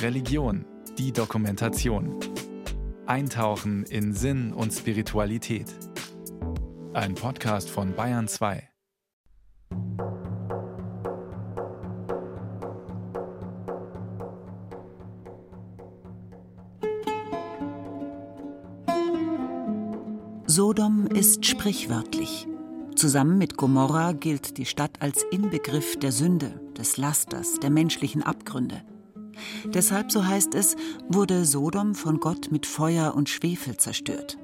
Religion, die Dokumentation. Eintauchen in Sinn und Spiritualität. Ein Podcast von Bayern 2. Sodom ist sprichwörtlich. Zusammen mit Gomorra gilt die Stadt als Inbegriff der Sünde, des Lasters, der menschlichen Abgründe. Deshalb, so heißt es, wurde Sodom von Gott mit Feuer und Schwefel zerstört.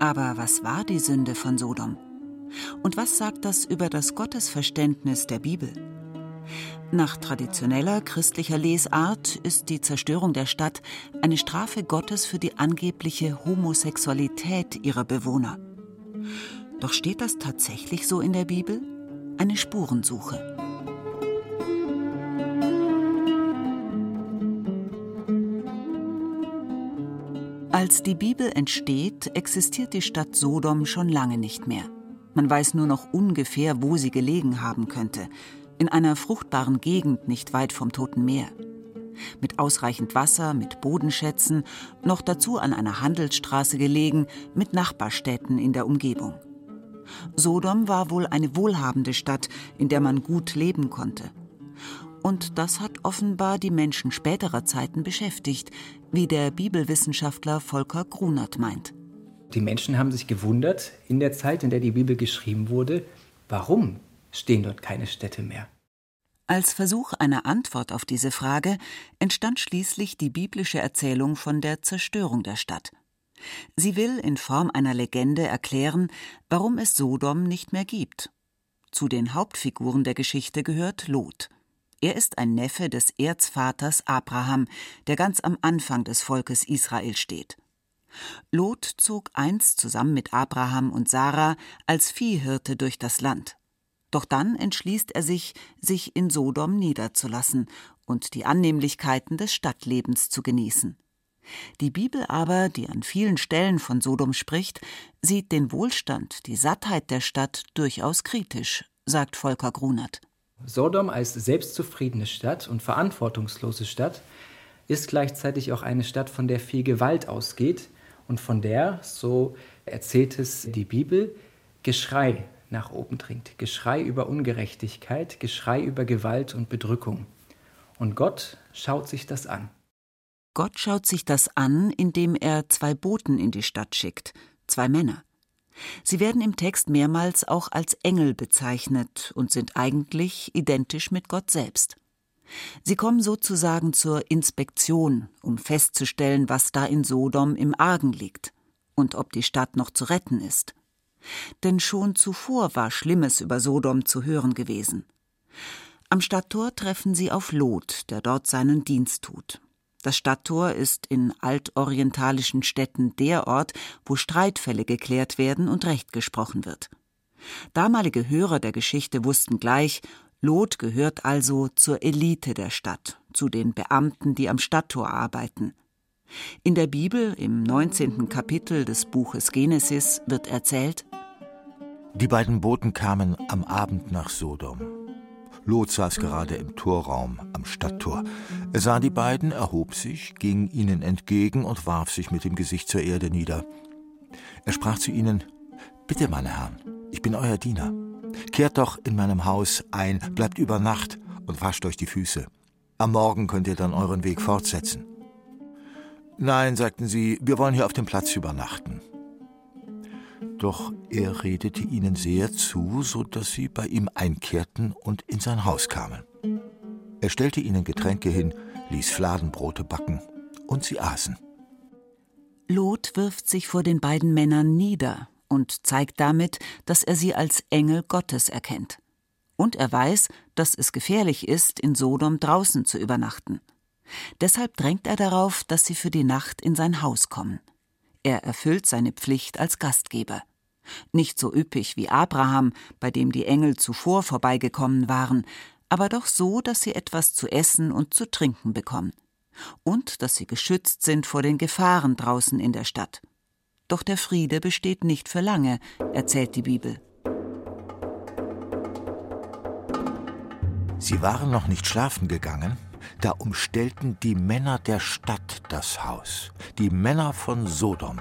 Aber was war die Sünde von Sodom? Und was sagt das über das Gottesverständnis der Bibel? Nach traditioneller christlicher Lesart ist die Zerstörung der Stadt eine Strafe Gottes für die angebliche Homosexualität ihrer Bewohner. Doch steht das tatsächlich so in der Bibel? Eine Spurensuche. Als die Bibel entsteht, existiert die Stadt Sodom schon lange nicht mehr. Man weiß nur noch ungefähr, wo sie gelegen haben könnte in einer fruchtbaren Gegend nicht weit vom Toten Meer. Mit ausreichend Wasser, mit Bodenschätzen, noch dazu an einer Handelsstraße gelegen, mit Nachbarstädten in der Umgebung. Sodom war wohl eine wohlhabende Stadt, in der man gut leben konnte. Und das hat offenbar die Menschen späterer Zeiten beschäftigt, wie der Bibelwissenschaftler Volker Grunert meint. Die Menschen haben sich gewundert in der Zeit, in der die Bibel geschrieben wurde, warum stehen dort keine Städte mehr. Als Versuch einer Antwort auf diese Frage entstand schließlich die biblische Erzählung von der Zerstörung der Stadt. Sie will in Form einer Legende erklären, warum es Sodom nicht mehr gibt. Zu den Hauptfiguren der Geschichte gehört Lot. Er ist ein Neffe des Erzvaters Abraham, der ganz am Anfang des Volkes Israel steht. Lot zog einst zusammen mit Abraham und Sarah als Viehhirte durch das Land. Doch dann entschließt er sich, sich in Sodom niederzulassen und die Annehmlichkeiten des Stadtlebens zu genießen. Die Bibel aber, die an vielen Stellen von Sodom spricht, sieht den Wohlstand, die Sattheit der Stadt durchaus kritisch, sagt Volker Grunert. Sodom als selbstzufriedene Stadt und verantwortungslose Stadt ist gleichzeitig auch eine Stadt, von der viel Gewalt ausgeht und von der, so erzählt es die Bibel, Geschrei nach oben dringt. Geschrei über Ungerechtigkeit, Geschrei über Gewalt und Bedrückung. Und Gott schaut sich das an. Gott schaut sich das an, indem er zwei Boten in die Stadt schickt, zwei Männer. Sie werden im Text mehrmals auch als Engel bezeichnet und sind eigentlich identisch mit Gott selbst. Sie kommen sozusagen zur Inspektion, um festzustellen, was da in Sodom im Argen liegt und ob die Stadt noch zu retten ist denn schon zuvor war Schlimmes über Sodom zu hören gewesen. Am Stadttor treffen sie auf Lot, der dort seinen Dienst tut. Das Stadttor ist in altorientalischen Städten der Ort, wo Streitfälle geklärt werden und Recht gesprochen wird. Damalige Hörer der Geschichte wussten gleich, Lot gehört also zur Elite der Stadt, zu den Beamten, die am Stadttor arbeiten. In der Bibel, im 19. Kapitel des Buches Genesis, wird erzählt: Die beiden Boten kamen am Abend nach Sodom. Lot saß gerade im Torraum am Stadttor. Er sah die beiden, erhob sich, ging ihnen entgegen und warf sich mit dem Gesicht zur Erde nieder. Er sprach zu ihnen: Bitte, meine Herren, ich bin euer Diener. Kehrt doch in meinem Haus ein, bleibt über Nacht und wascht euch die Füße. Am Morgen könnt ihr dann euren Weg fortsetzen. Nein, sagten sie, wir wollen hier auf dem Platz übernachten. Doch er redete ihnen sehr zu, so dass sie bei ihm einkehrten und in sein Haus kamen. Er stellte ihnen Getränke hin, ließ Fladenbrote backen, und sie aßen. Lot wirft sich vor den beiden Männern nieder und zeigt damit, dass er sie als Engel Gottes erkennt. Und er weiß, dass es gefährlich ist, in Sodom draußen zu übernachten. Deshalb drängt er darauf, dass sie für die Nacht in sein Haus kommen. Er erfüllt seine Pflicht als Gastgeber. Nicht so üppig wie Abraham, bei dem die Engel zuvor vorbeigekommen waren, aber doch so, dass sie etwas zu essen und zu trinken bekommen. Und dass sie geschützt sind vor den Gefahren draußen in der Stadt. Doch der Friede besteht nicht für lange, erzählt die Bibel. Sie waren noch nicht schlafen gegangen, Da umstellten die Männer der Stadt das Haus, die Männer von Sodom,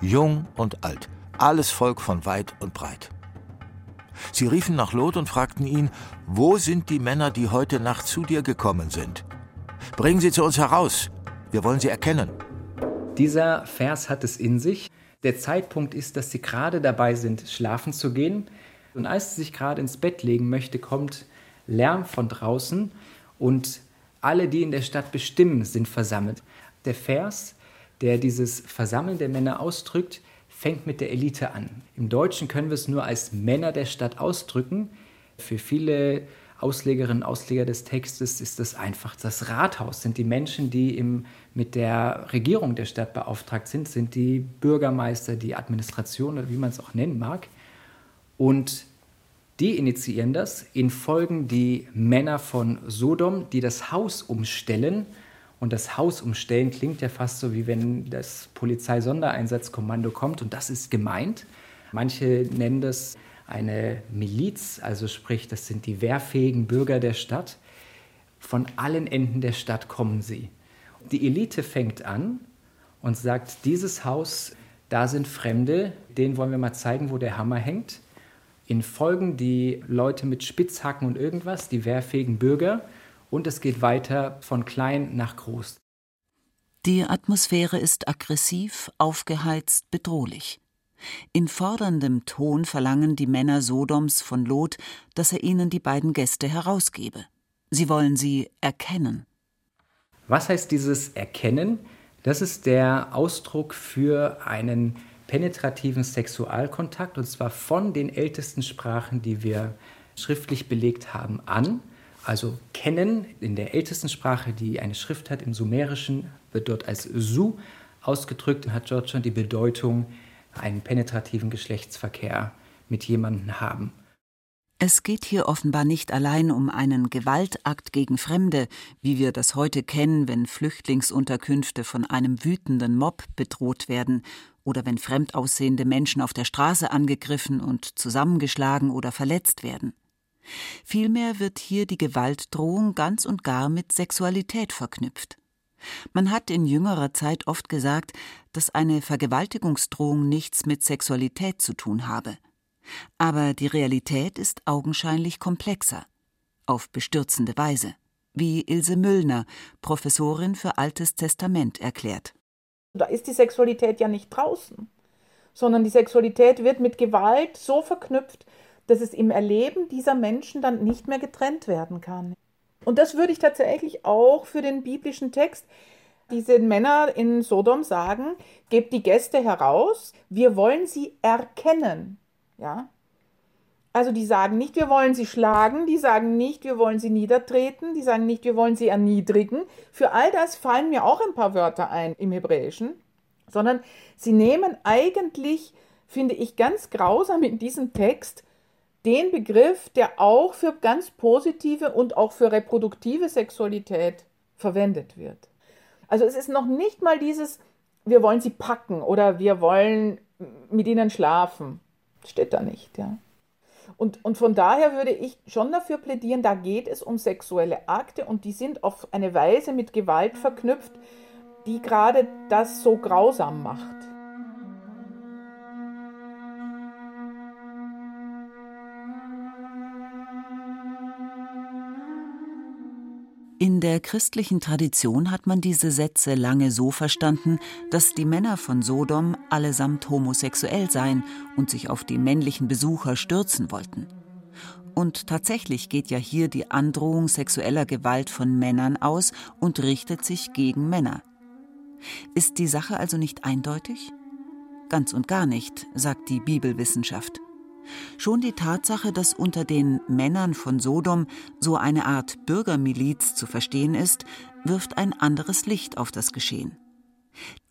jung und alt, alles Volk von weit und breit. Sie riefen nach Lot und fragten ihn, wo sind die Männer, die heute Nacht zu dir gekommen sind? Bringen sie zu uns heraus, wir wollen sie erkennen. Dieser Vers hat es in sich. Der Zeitpunkt ist, dass sie gerade dabei sind, schlafen zu gehen. Und als sie sich gerade ins Bett legen möchte, kommt Lärm von draußen und alle, die in der Stadt bestimmen, sind versammelt. Der Vers, der dieses Versammeln der Männer ausdrückt, fängt mit der Elite an. Im Deutschen können wir es nur als Männer der Stadt ausdrücken. Für viele Auslegerinnen und Ausleger des Textes ist das einfach das Rathaus, sind die Menschen, die im, mit der Regierung der Stadt beauftragt sind, sind die Bürgermeister, die Administration oder wie man es auch nennen mag. Und die initiieren das. In folgen die Männer von Sodom, die das Haus umstellen. Und das Haus umstellen klingt ja fast so, wie wenn das Polizeisondereinsatzkommando kommt. Und das ist gemeint. Manche nennen das eine Miliz, also sprich, das sind die wehrfähigen Bürger der Stadt. Von allen Enden der Stadt kommen sie. Die Elite fängt an und sagt, dieses Haus, da sind Fremde, denen wollen wir mal zeigen, wo der Hammer hängt. In folgen die Leute mit Spitzhacken und irgendwas, die wehrfähigen Bürger, und es geht weiter von klein nach groß. Die Atmosphäre ist aggressiv, aufgeheizt, bedrohlich. In forderndem Ton verlangen die Männer Sodoms von Lot, dass er ihnen die beiden Gäste herausgebe. Sie wollen sie erkennen. Was heißt dieses Erkennen? Das ist der Ausdruck für einen penetrativen Sexualkontakt und zwar von den ältesten Sprachen, die wir schriftlich belegt haben, an. Also kennen in der ältesten Sprache, die eine Schrift hat, im Sumerischen, wird dort als Su ausgedrückt und hat dort schon die Bedeutung, einen penetrativen Geschlechtsverkehr mit jemandem haben. Es geht hier offenbar nicht allein um einen Gewaltakt gegen Fremde, wie wir das heute kennen, wenn Flüchtlingsunterkünfte von einem wütenden Mob bedroht werden oder wenn fremd aussehende Menschen auf der Straße angegriffen und zusammengeschlagen oder verletzt werden. Vielmehr wird hier die Gewaltdrohung ganz und gar mit Sexualität verknüpft. Man hat in jüngerer Zeit oft gesagt, dass eine Vergewaltigungsdrohung nichts mit Sexualität zu tun habe. Aber die Realität ist augenscheinlich komplexer, auf bestürzende Weise, wie Ilse Müllner, Professorin für Altes Testament, erklärt. Da ist die Sexualität ja nicht draußen, sondern die Sexualität wird mit Gewalt so verknüpft, dass es im Erleben dieser Menschen dann nicht mehr getrennt werden kann. Und das würde ich tatsächlich auch für den biblischen Text diese Männer in Sodom sagen, gebt die Gäste heraus, wir wollen sie erkennen. Ja? Also die sagen nicht, wir wollen sie schlagen, die sagen nicht, wir wollen sie niedertreten, die sagen nicht, wir wollen sie erniedrigen. Für all das fallen mir auch ein paar Wörter ein im Hebräischen, sondern sie nehmen eigentlich, finde ich, ganz grausam in diesem Text den Begriff, der auch für ganz positive und auch für reproduktive Sexualität verwendet wird. Also es ist noch nicht mal dieses, wir wollen sie packen oder wir wollen mit ihnen schlafen. Steht da nicht, ja. Und, und von daher würde ich schon dafür plädieren, da geht es um sexuelle Akte und die sind auf eine Weise mit Gewalt verknüpft, die gerade das so grausam macht. In der christlichen Tradition hat man diese Sätze lange so verstanden, dass die Männer von Sodom allesamt homosexuell seien und sich auf die männlichen Besucher stürzen wollten. Und tatsächlich geht ja hier die Androhung sexueller Gewalt von Männern aus und richtet sich gegen Männer. Ist die Sache also nicht eindeutig? Ganz und gar nicht, sagt die Bibelwissenschaft. Schon die Tatsache, dass unter den Männern von Sodom so eine Art Bürgermiliz zu verstehen ist, wirft ein anderes Licht auf das Geschehen.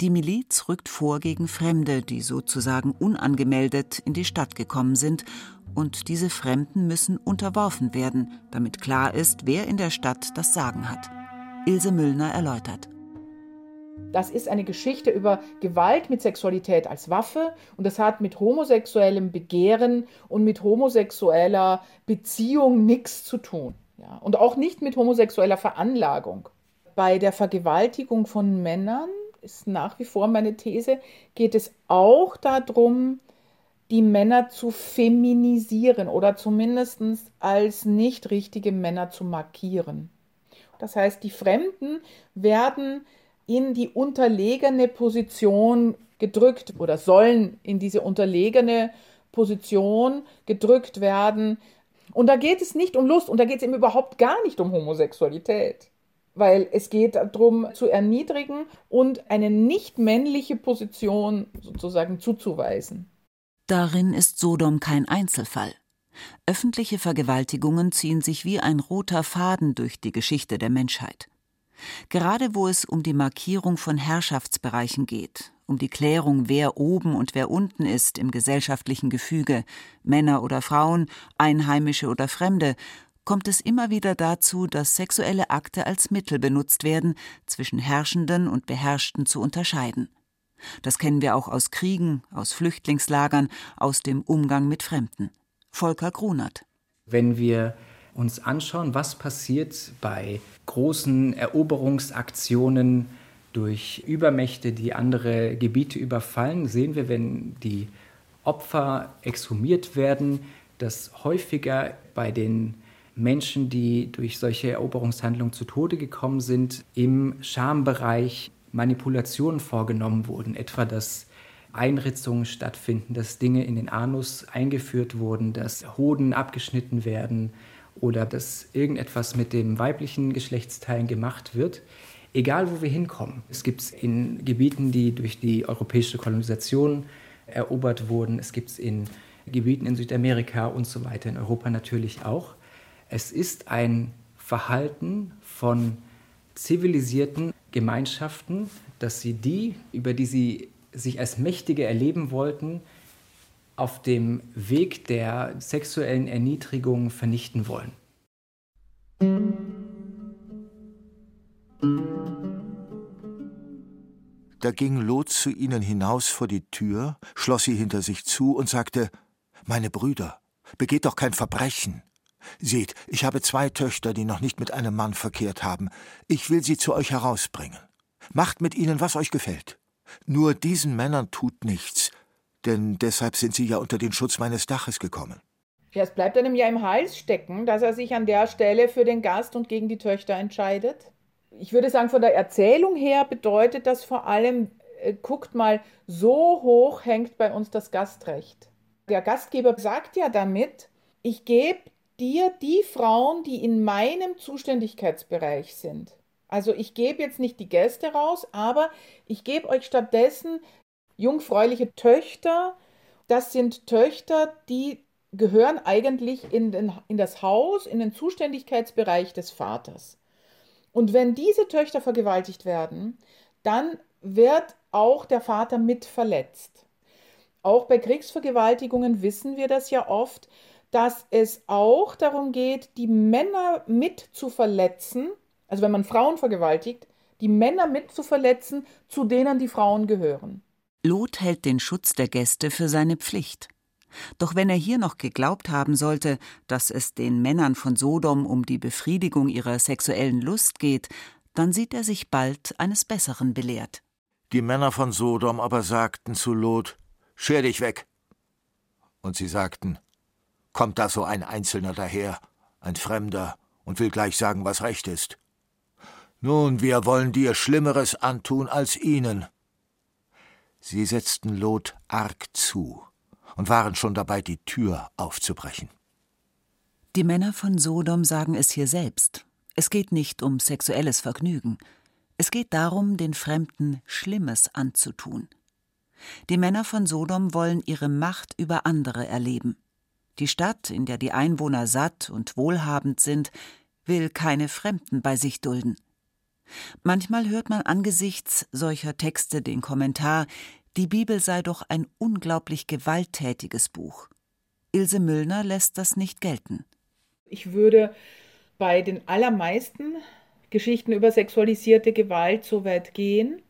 Die Miliz rückt vor gegen Fremde, die sozusagen unangemeldet in die Stadt gekommen sind, und diese Fremden müssen unterworfen werden, damit klar ist, wer in der Stadt das Sagen hat. Ilse Müllner erläutert. Das ist eine Geschichte über Gewalt mit Sexualität als Waffe und das hat mit homosexuellem Begehren und mit homosexueller Beziehung nichts zu tun. Ja, und auch nicht mit homosexueller Veranlagung. Bei der Vergewaltigung von Männern ist nach wie vor meine These, geht es auch darum, die Männer zu feminisieren oder zumindest als nicht richtige Männer zu markieren. Das heißt, die Fremden werden in die unterlegene Position gedrückt oder sollen in diese unterlegene Position gedrückt werden. Und da geht es nicht um Lust und da geht es eben überhaupt gar nicht um Homosexualität, weil es geht darum zu erniedrigen und eine nicht männliche Position sozusagen zuzuweisen. Darin ist Sodom kein Einzelfall. Öffentliche Vergewaltigungen ziehen sich wie ein roter Faden durch die Geschichte der Menschheit. Gerade wo es um die Markierung von Herrschaftsbereichen geht, um die Klärung, wer oben und wer unten ist im gesellschaftlichen Gefüge, Männer oder Frauen, Einheimische oder Fremde, kommt es immer wieder dazu, dass sexuelle Akte als Mittel benutzt werden, zwischen Herrschenden und Beherrschten zu unterscheiden. Das kennen wir auch aus Kriegen, aus Flüchtlingslagern, aus dem Umgang mit Fremden. Volker Grunert. Wenn wir uns anschauen, was passiert bei großen Eroberungsaktionen durch Übermächte, die andere Gebiete überfallen, sehen wir, wenn die Opfer exhumiert werden, dass häufiger bei den Menschen, die durch solche Eroberungshandlungen zu Tode gekommen sind, im Schambereich Manipulationen vorgenommen wurden, etwa dass Einritzungen stattfinden, dass Dinge in den Anus eingeführt wurden, dass Hoden abgeschnitten werden oder dass irgendetwas mit dem weiblichen Geschlechtsteilen gemacht wird, egal wo wir hinkommen. Es gibt es in Gebieten, die durch die europäische Kolonisation erobert wurden, es gibt es in Gebieten in Südamerika und so weiter, in Europa natürlich auch. Es ist ein Verhalten von zivilisierten Gemeinschaften, dass sie die, über die sie sich als Mächtige erleben wollten, auf dem Weg der sexuellen Erniedrigung vernichten wollen. Da ging Lot zu ihnen hinaus vor die Tür, schloss sie hinter sich zu und sagte Meine Brüder, begeht doch kein Verbrechen. Seht, ich habe zwei Töchter, die noch nicht mit einem Mann verkehrt haben. Ich will sie zu euch herausbringen. Macht mit ihnen, was euch gefällt. Nur diesen Männern tut nichts, denn deshalb sind sie ja unter den Schutz meines Daches gekommen. Ja, es bleibt einem ja im Hals stecken, dass er sich an der Stelle für den Gast und gegen die Töchter entscheidet. Ich würde sagen, von der Erzählung her bedeutet das vor allem, äh, guckt mal, so hoch hängt bei uns das Gastrecht. Der Gastgeber sagt ja damit, ich gebe dir die Frauen, die in meinem Zuständigkeitsbereich sind. Also ich gebe jetzt nicht die Gäste raus, aber ich gebe euch stattdessen jungfräuliche Töchter. Das sind Töchter, die gehören eigentlich in, den, in das Haus, in den Zuständigkeitsbereich des Vaters. Und wenn diese Töchter vergewaltigt werden, dann wird auch der Vater mit verletzt. Auch bei Kriegsvergewaltigungen wissen wir das ja oft, dass es auch darum geht, die Männer mit zu verletzen, also wenn man Frauen vergewaltigt, die Männer mit zu verletzen, zu denen die Frauen gehören. Lot hält den Schutz der Gäste für seine Pflicht. Doch wenn er hier noch geglaubt haben sollte, dass es den Männern von Sodom um die Befriedigung ihrer sexuellen Lust geht, dann sieht er sich bald eines Besseren belehrt. Die Männer von Sodom aber sagten zu Lot: Scher dich weg. Und sie sagten: Kommt da so ein Einzelner daher, ein Fremder, und will gleich sagen, was recht ist. Nun, wir wollen dir Schlimmeres antun als ihnen. Sie setzten Lot arg zu und waren schon dabei, die Tür aufzubrechen. Die Männer von Sodom sagen es hier selbst. Es geht nicht um sexuelles Vergnügen. Es geht darum, den Fremden Schlimmes anzutun. Die Männer von Sodom wollen ihre Macht über andere erleben. Die Stadt, in der die Einwohner satt und wohlhabend sind, will keine Fremden bei sich dulden. Manchmal hört man angesichts solcher Texte den Kommentar, die Bibel sei doch ein unglaublich gewalttätiges Buch. Ilse Müllner lässt das nicht gelten. Ich würde bei den allermeisten Geschichten über sexualisierte Gewalt so weit gehen,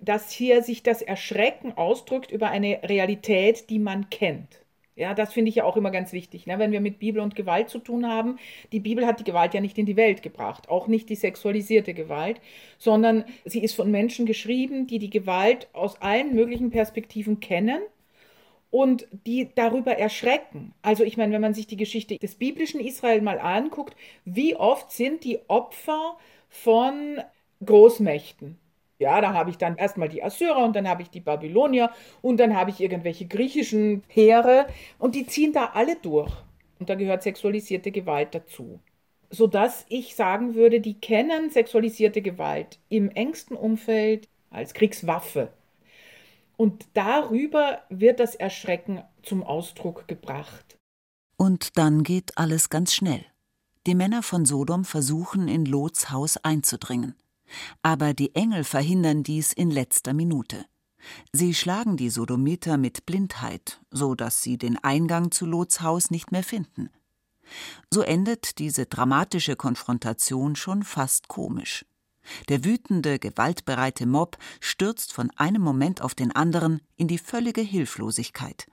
dass hier sich das Erschrecken ausdrückt über eine Realität, die man kennt. Ja, das finde ich ja auch immer ganz wichtig, ne? wenn wir mit Bibel und Gewalt zu tun haben. Die Bibel hat die Gewalt ja nicht in die Welt gebracht, auch nicht die sexualisierte Gewalt, sondern sie ist von Menschen geschrieben, die die Gewalt aus allen möglichen Perspektiven kennen und die darüber erschrecken. Also ich meine, wenn man sich die Geschichte des biblischen Israel mal anguckt, wie oft sind die Opfer von Großmächten? Ja, da habe ich dann erstmal die Assyrer und dann habe ich die Babylonier und dann habe ich irgendwelche griechischen Heere und die ziehen da alle durch. Und da gehört sexualisierte Gewalt dazu. Sodass ich sagen würde, die kennen sexualisierte Gewalt im engsten Umfeld als Kriegswaffe. Und darüber wird das Erschrecken zum Ausdruck gebracht. Und dann geht alles ganz schnell. Die Männer von Sodom versuchen, in Lots Haus einzudringen. Aber die Engel verhindern dies in letzter Minute. Sie schlagen die Sodomiter mit Blindheit, so dass sie den Eingang zu Lots Haus nicht mehr finden. So endet diese dramatische Konfrontation schon fast komisch. Der wütende, gewaltbereite Mob stürzt von einem Moment auf den anderen in die völlige Hilflosigkeit.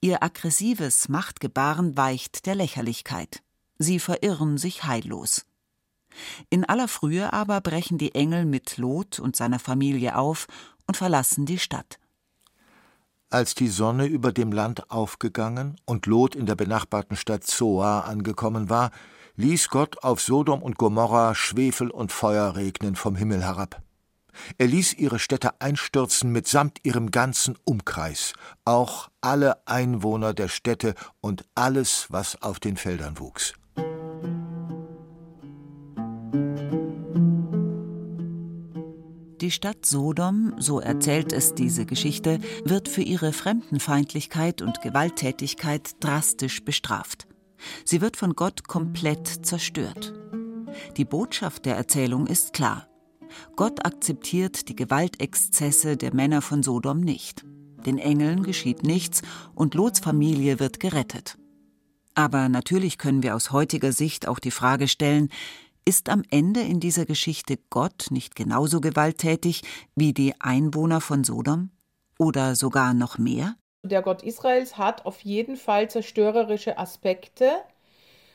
Ihr aggressives Machtgebaren weicht der Lächerlichkeit. Sie verirren sich heillos. In aller Frühe aber brechen die Engel mit Lot und seiner Familie auf und verlassen die Stadt. Als die Sonne über dem Land aufgegangen und Lot in der benachbarten Stadt Zoar angekommen war, ließ Gott auf Sodom und Gomorra Schwefel und Feuer regnen vom Himmel herab. Er ließ ihre Städte einstürzen mitsamt ihrem ganzen Umkreis, auch alle Einwohner der Städte und alles, was auf den Feldern wuchs. Stadt Sodom, so erzählt es diese Geschichte, wird für ihre Fremdenfeindlichkeit und Gewalttätigkeit drastisch bestraft. Sie wird von Gott komplett zerstört. Die Botschaft der Erzählung ist klar. Gott akzeptiert die Gewaltexzesse der Männer von Sodom nicht. Den Engeln geschieht nichts und Lots Familie wird gerettet. Aber natürlich können wir aus heutiger Sicht auch die Frage stellen, ist am Ende in dieser Geschichte Gott nicht genauso gewalttätig wie die Einwohner von Sodom? Oder sogar noch mehr? Der Gott Israels hat auf jeden Fall zerstörerische Aspekte.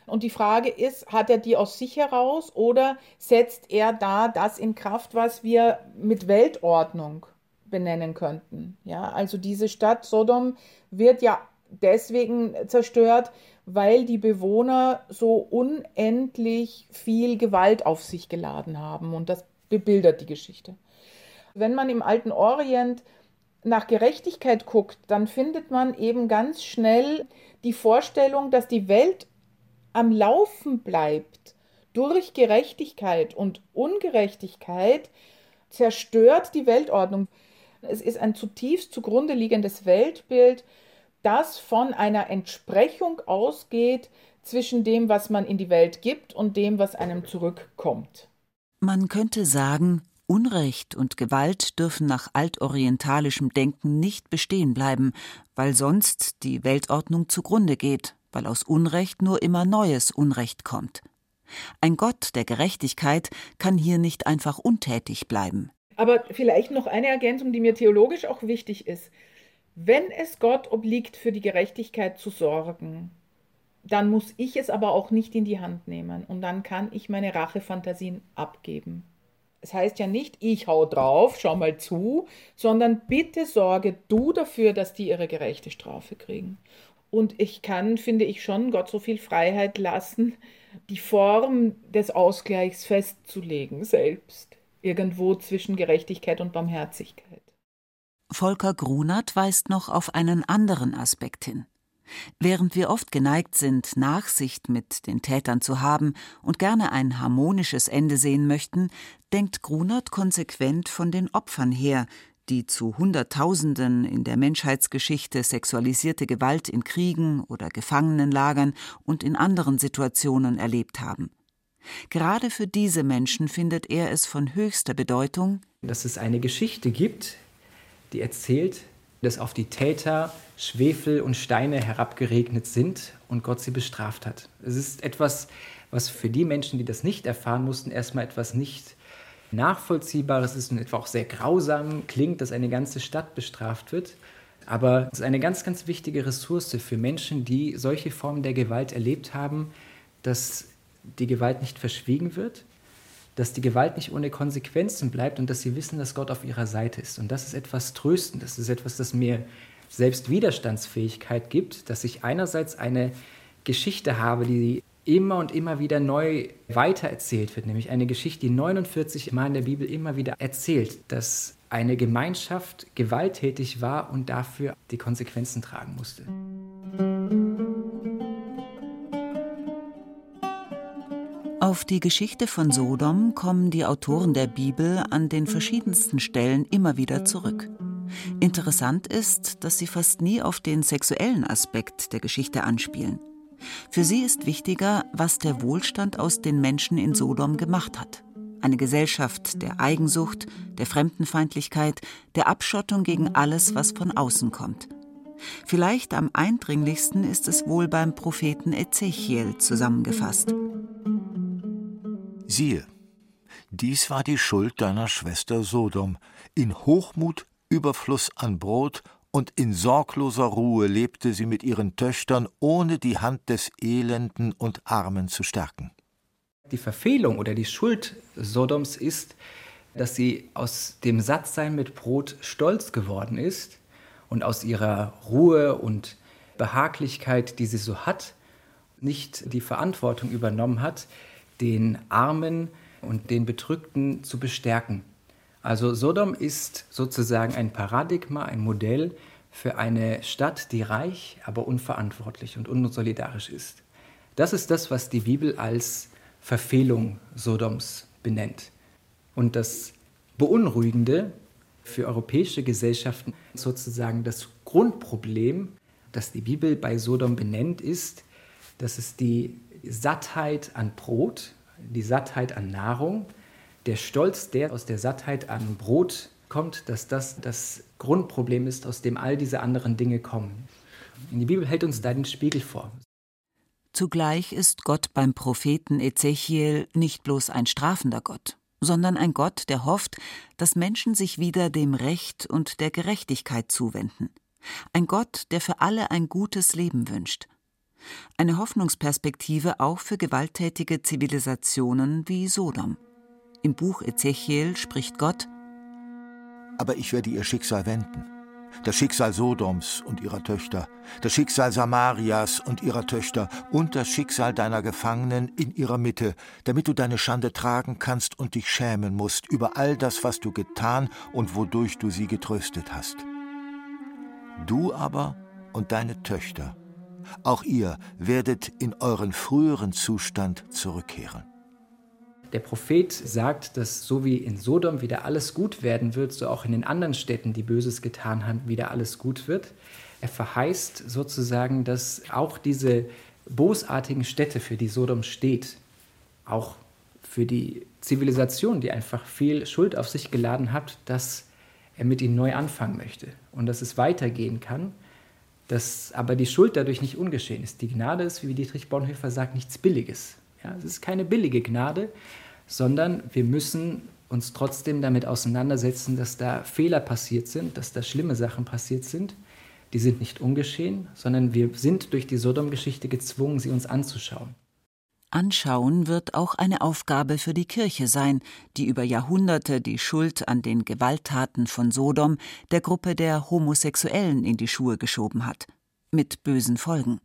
Und die Frage ist, hat er die aus sich heraus oder setzt er da das in Kraft, was wir mit Weltordnung benennen könnten? Ja, also diese Stadt Sodom wird ja deswegen zerstört, weil die Bewohner so unendlich viel Gewalt auf sich geladen haben. Und das bebildert die Geschichte. Wenn man im alten Orient nach Gerechtigkeit guckt, dann findet man eben ganz schnell die Vorstellung, dass die Welt am Laufen bleibt durch Gerechtigkeit und Ungerechtigkeit zerstört die Weltordnung. Es ist ein zutiefst zugrunde liegendes Weltbild, das von einer Entsprechung ausgeht zwischen dem, was man in die Welt gibt und dem, was einem zurückkommt. Man könnte sagen, Unrecht und Gewalt dürfen nach altorientalischem Denken nicht bestehen bleiben, weil sonst die Weltordnung zugrunde geht, weil aus Unrecht nur immer neues Unrecht kommt. Ein Gott der Gerechtigkeit kann hier nicht einfach untätig bleiben. Aber vielleicht noch eine Ergänzung, die mir theologisch auch wichtig ist. Wenn es Gott obliegt, für die Gerechtigkeit zu sorgen, dann muss ich es aber auch nicht in die Hand nehmen und dann kann ich meine Rachefantasien abgeben. Es heißt ja nicht, ich hau drauf, schau mal zu, sondern bitte sorge du dafür, dass die ihre gerechte Strafe kriegen. Und ich kann, finde ich, schon Gott so viel Freiheit lassen, die Form des Ausgleichs festzulegen, selbst. Irgendwo zwischen Gerechtigkeit und Barmherzigkeit. Volker Grunert weist noch auf einen anderen Aspekt hin. Während wir oft geneigt sind, Nachsicht mit den Tätern zu haben und gerne ein harmonisches Ende sehen möchten, denkt Grunert konsequent von den Opfern her, die zu Hunderttausenden in der Menschheitsgeschichte sexualisierte Gewalt in Kriegen oder Gefangenenlagern und in anderen Situationen erlebt haben. Gerade für diese Menschen findet er es von höchster Bedeutung, dass es eine Geschichte gibt, die erzählt, dass auf die Täter Schwefel und Steine herabgeregnet sind und Gott sie bestraft hat. Es ist etwas, was für die Menschen, die das nicht erfahren mussten, erstmal etwas nicht Nachvollziehbares ist und etwa auch sehr grausam klingt, dass eine ganze Stadt bestraft wird. Aber es ist eine ganz, ganz wichtige Ressource für Menschen, die solche Formen der Gewalt erlebt haben, dass die Gewalt nicht verschwiegen wird, dass die Gewalt nicht ohne Konsequenzen bleibt und dass sie wissen, dass Gott auf ihrer Seite ist. Und das ist etwas Tröstendes, das ist etwas, das mir selbst Widerstandsfähigkeit gibt, dass ich einerseits eine Geschichte habe, die immer und immer wieder neu weitererzählt wird, nämlich eine Geschichte, die 49 Mal in der Bibel immer wieder erzählt, dass eine Gemeinschaft gewalttätig war und dafür die Konsequenzen tragen musste. Auf die Geschichte von Sodom kommen die Autoren der Bibel an den verschiedensten Stellen immer wieder zurück. Interessant ist, dass sie fast nie auf den sexuellen Aspekt der Geschichte anspielen. Für sie ist wichtiger, was der Wohlstand aus den Menschen in Sodom gemacht hat. Eine Gesellschaft der Eigensucht, der Fremdenfeindlichkeit, der Abschottung gegen alles, was von außen kommt. Vielleicht am eindringlichsten ist es wohl beim Propheten Ezechiel zusammengefasst. Siehe, dies war die Schuld deiner Schwester Sodom. In Hochmut, Überfluss an Brot und in sorgloser Ruhe lebte sie mit ihren Töchtern, ohne die Hand des Elenden und Armen zu stärken. Die Verfehlung oder die Schuld Sodoms ist, dass sie aus dem Sattsein mit Brot stolz geworden ist und aus ihrer Ruhe und Behaglichkeit, die sie so hat, nicht die Verantwortung übernommen hat, den Armen und den Bedrückten zu bestärken. Also Sodom ist sozusagen ein Paradigma, ein Modell für eine Stadt, die reich, aber unverantwortlich und unsolidarisch ist. Das ist das, was die Bibel als Verfehlung Sodoms benennt. Und das Beunruhigende für europäische Gesellschaften sozusagen das Grundproblem, das die Bibel bei Sodom benennt, ist, dass es die Sattheit an Brot, die Sattheit an Nahrung, der Stolz, der aus der Sattheit an Brot kommt, dass das das Grundproblem ist, aus dem all diese anderen Dinge kommen. Die Bibel hält uns da den Spiegel vor. Zugleich ist Gott beim Propheten Ezechiel nicht bloß ein strafender Gott, sondern ein Gott, der hofft, dass Menschen sich wieder dem Recht und der Gerechtigkeit zuwenden. Ein Gott, der für alle ein gutes Leben wünscht. Eine Hoffnungsperspektive auch für gewalttätige Zivilisationen wie Sodom. Im Buch Ezechiel spricht Gott Aber ich werde ihr Schicksal wenden. Das Schicksal Sodoms und ihrer Töchter, das Schicksal Samarias und ihrer Töchter und das Schicksal deiner Gefangenen in ihrer Mitte, damit du deine Schande tragen kannst und dich schämen musst über all das, was du getan und wodurch du sie getröstet hast. Du aber und deine Töchter, auch ihr werdet in euren früheren Zustand zurückkehren. Der Prophet sagt, dass so wie in Sodom wieder alles gut werden wird, so auch in den anderen Städten, die Böses getan haben, wieder alles gut wird. Er verheißt sozusagen, dass auch diese bosartigen Städte, für die Sodom steht, auch für die Zivilisation, die einfach viel Schuld auf sich geladen hat, dass er mit ihnen neu anfangen möchte und dass es weitergehen kann, dass aber die Schuld dadurch nicht ungeschehen ist. Die Gnade ist, wie Dietrich Bonhoeffer sagt, nichts Billiges. Ja, es ist keine billige Gnade, sondern wir müssen uns trotzdem damit auseinandersetzen, dass da Fehler passiert sind, dass da schlimme Sachen passiert sind. Die sind nicht ungeschehen, sondern wir sind durch die Sodom-Geschichte gezwungen, sie uns anzuschauen. Anschauen wird auch eine Aufgabe für die Kirche sein, die über Jahrhunderte die Schuld an den Gewalttaten von Sodom der Gruppe der Homosexuellen in die Schuhe geschoben hat, mit bösen Folgen.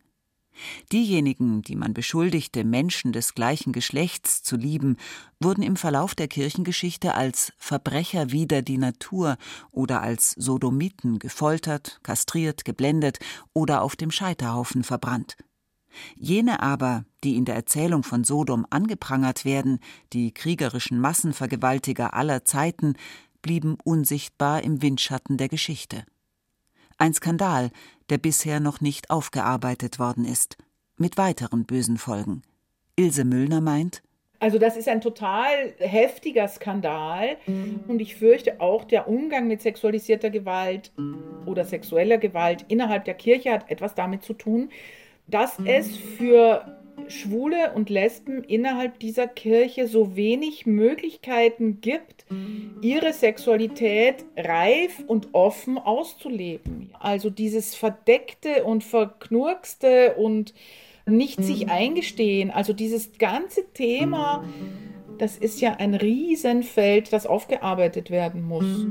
Diejenigen, die man beschuldigte, Menschen des gleichen Geschlechts zu lieben, wurden im Verlauf der Kirchengeschichte als Verbrecher wider die Natur oder als Sodomiten gefoltert, kastriert, geblendet oder auf dem Scheiterhaufen verbrannt. Jene aber, die in der Erzählung von Sodom angeprangert werden, die kriegerischen Massenvergewaltiger aller Zeiten, blieben unsichtbar im Windschatten der Geschichte. Ein Skandal, der bisher noch nicht aufgearbeitet worden ist, mit weiteren bösen Folgen. Ilse Müllner meint, also das ist ein total heftiger Skandal und ich fürchte auch der Umgang mit sexualisierter Gewalt oder sexueller Gewalt innerhalb der Kirche hat etwas damit zu tun, dass es für Schwule und Lesben innerhalb dieser Kirche so wenig Möglichkeiten gibt, ihre Sexualität reif und offen auszuleben. Also dieses verdeckte und verknurkste und nicht sich eingestehen, also dieses ganze Thema, das ist ja ein Riesenfeld, das aufgearbeitet werden muss.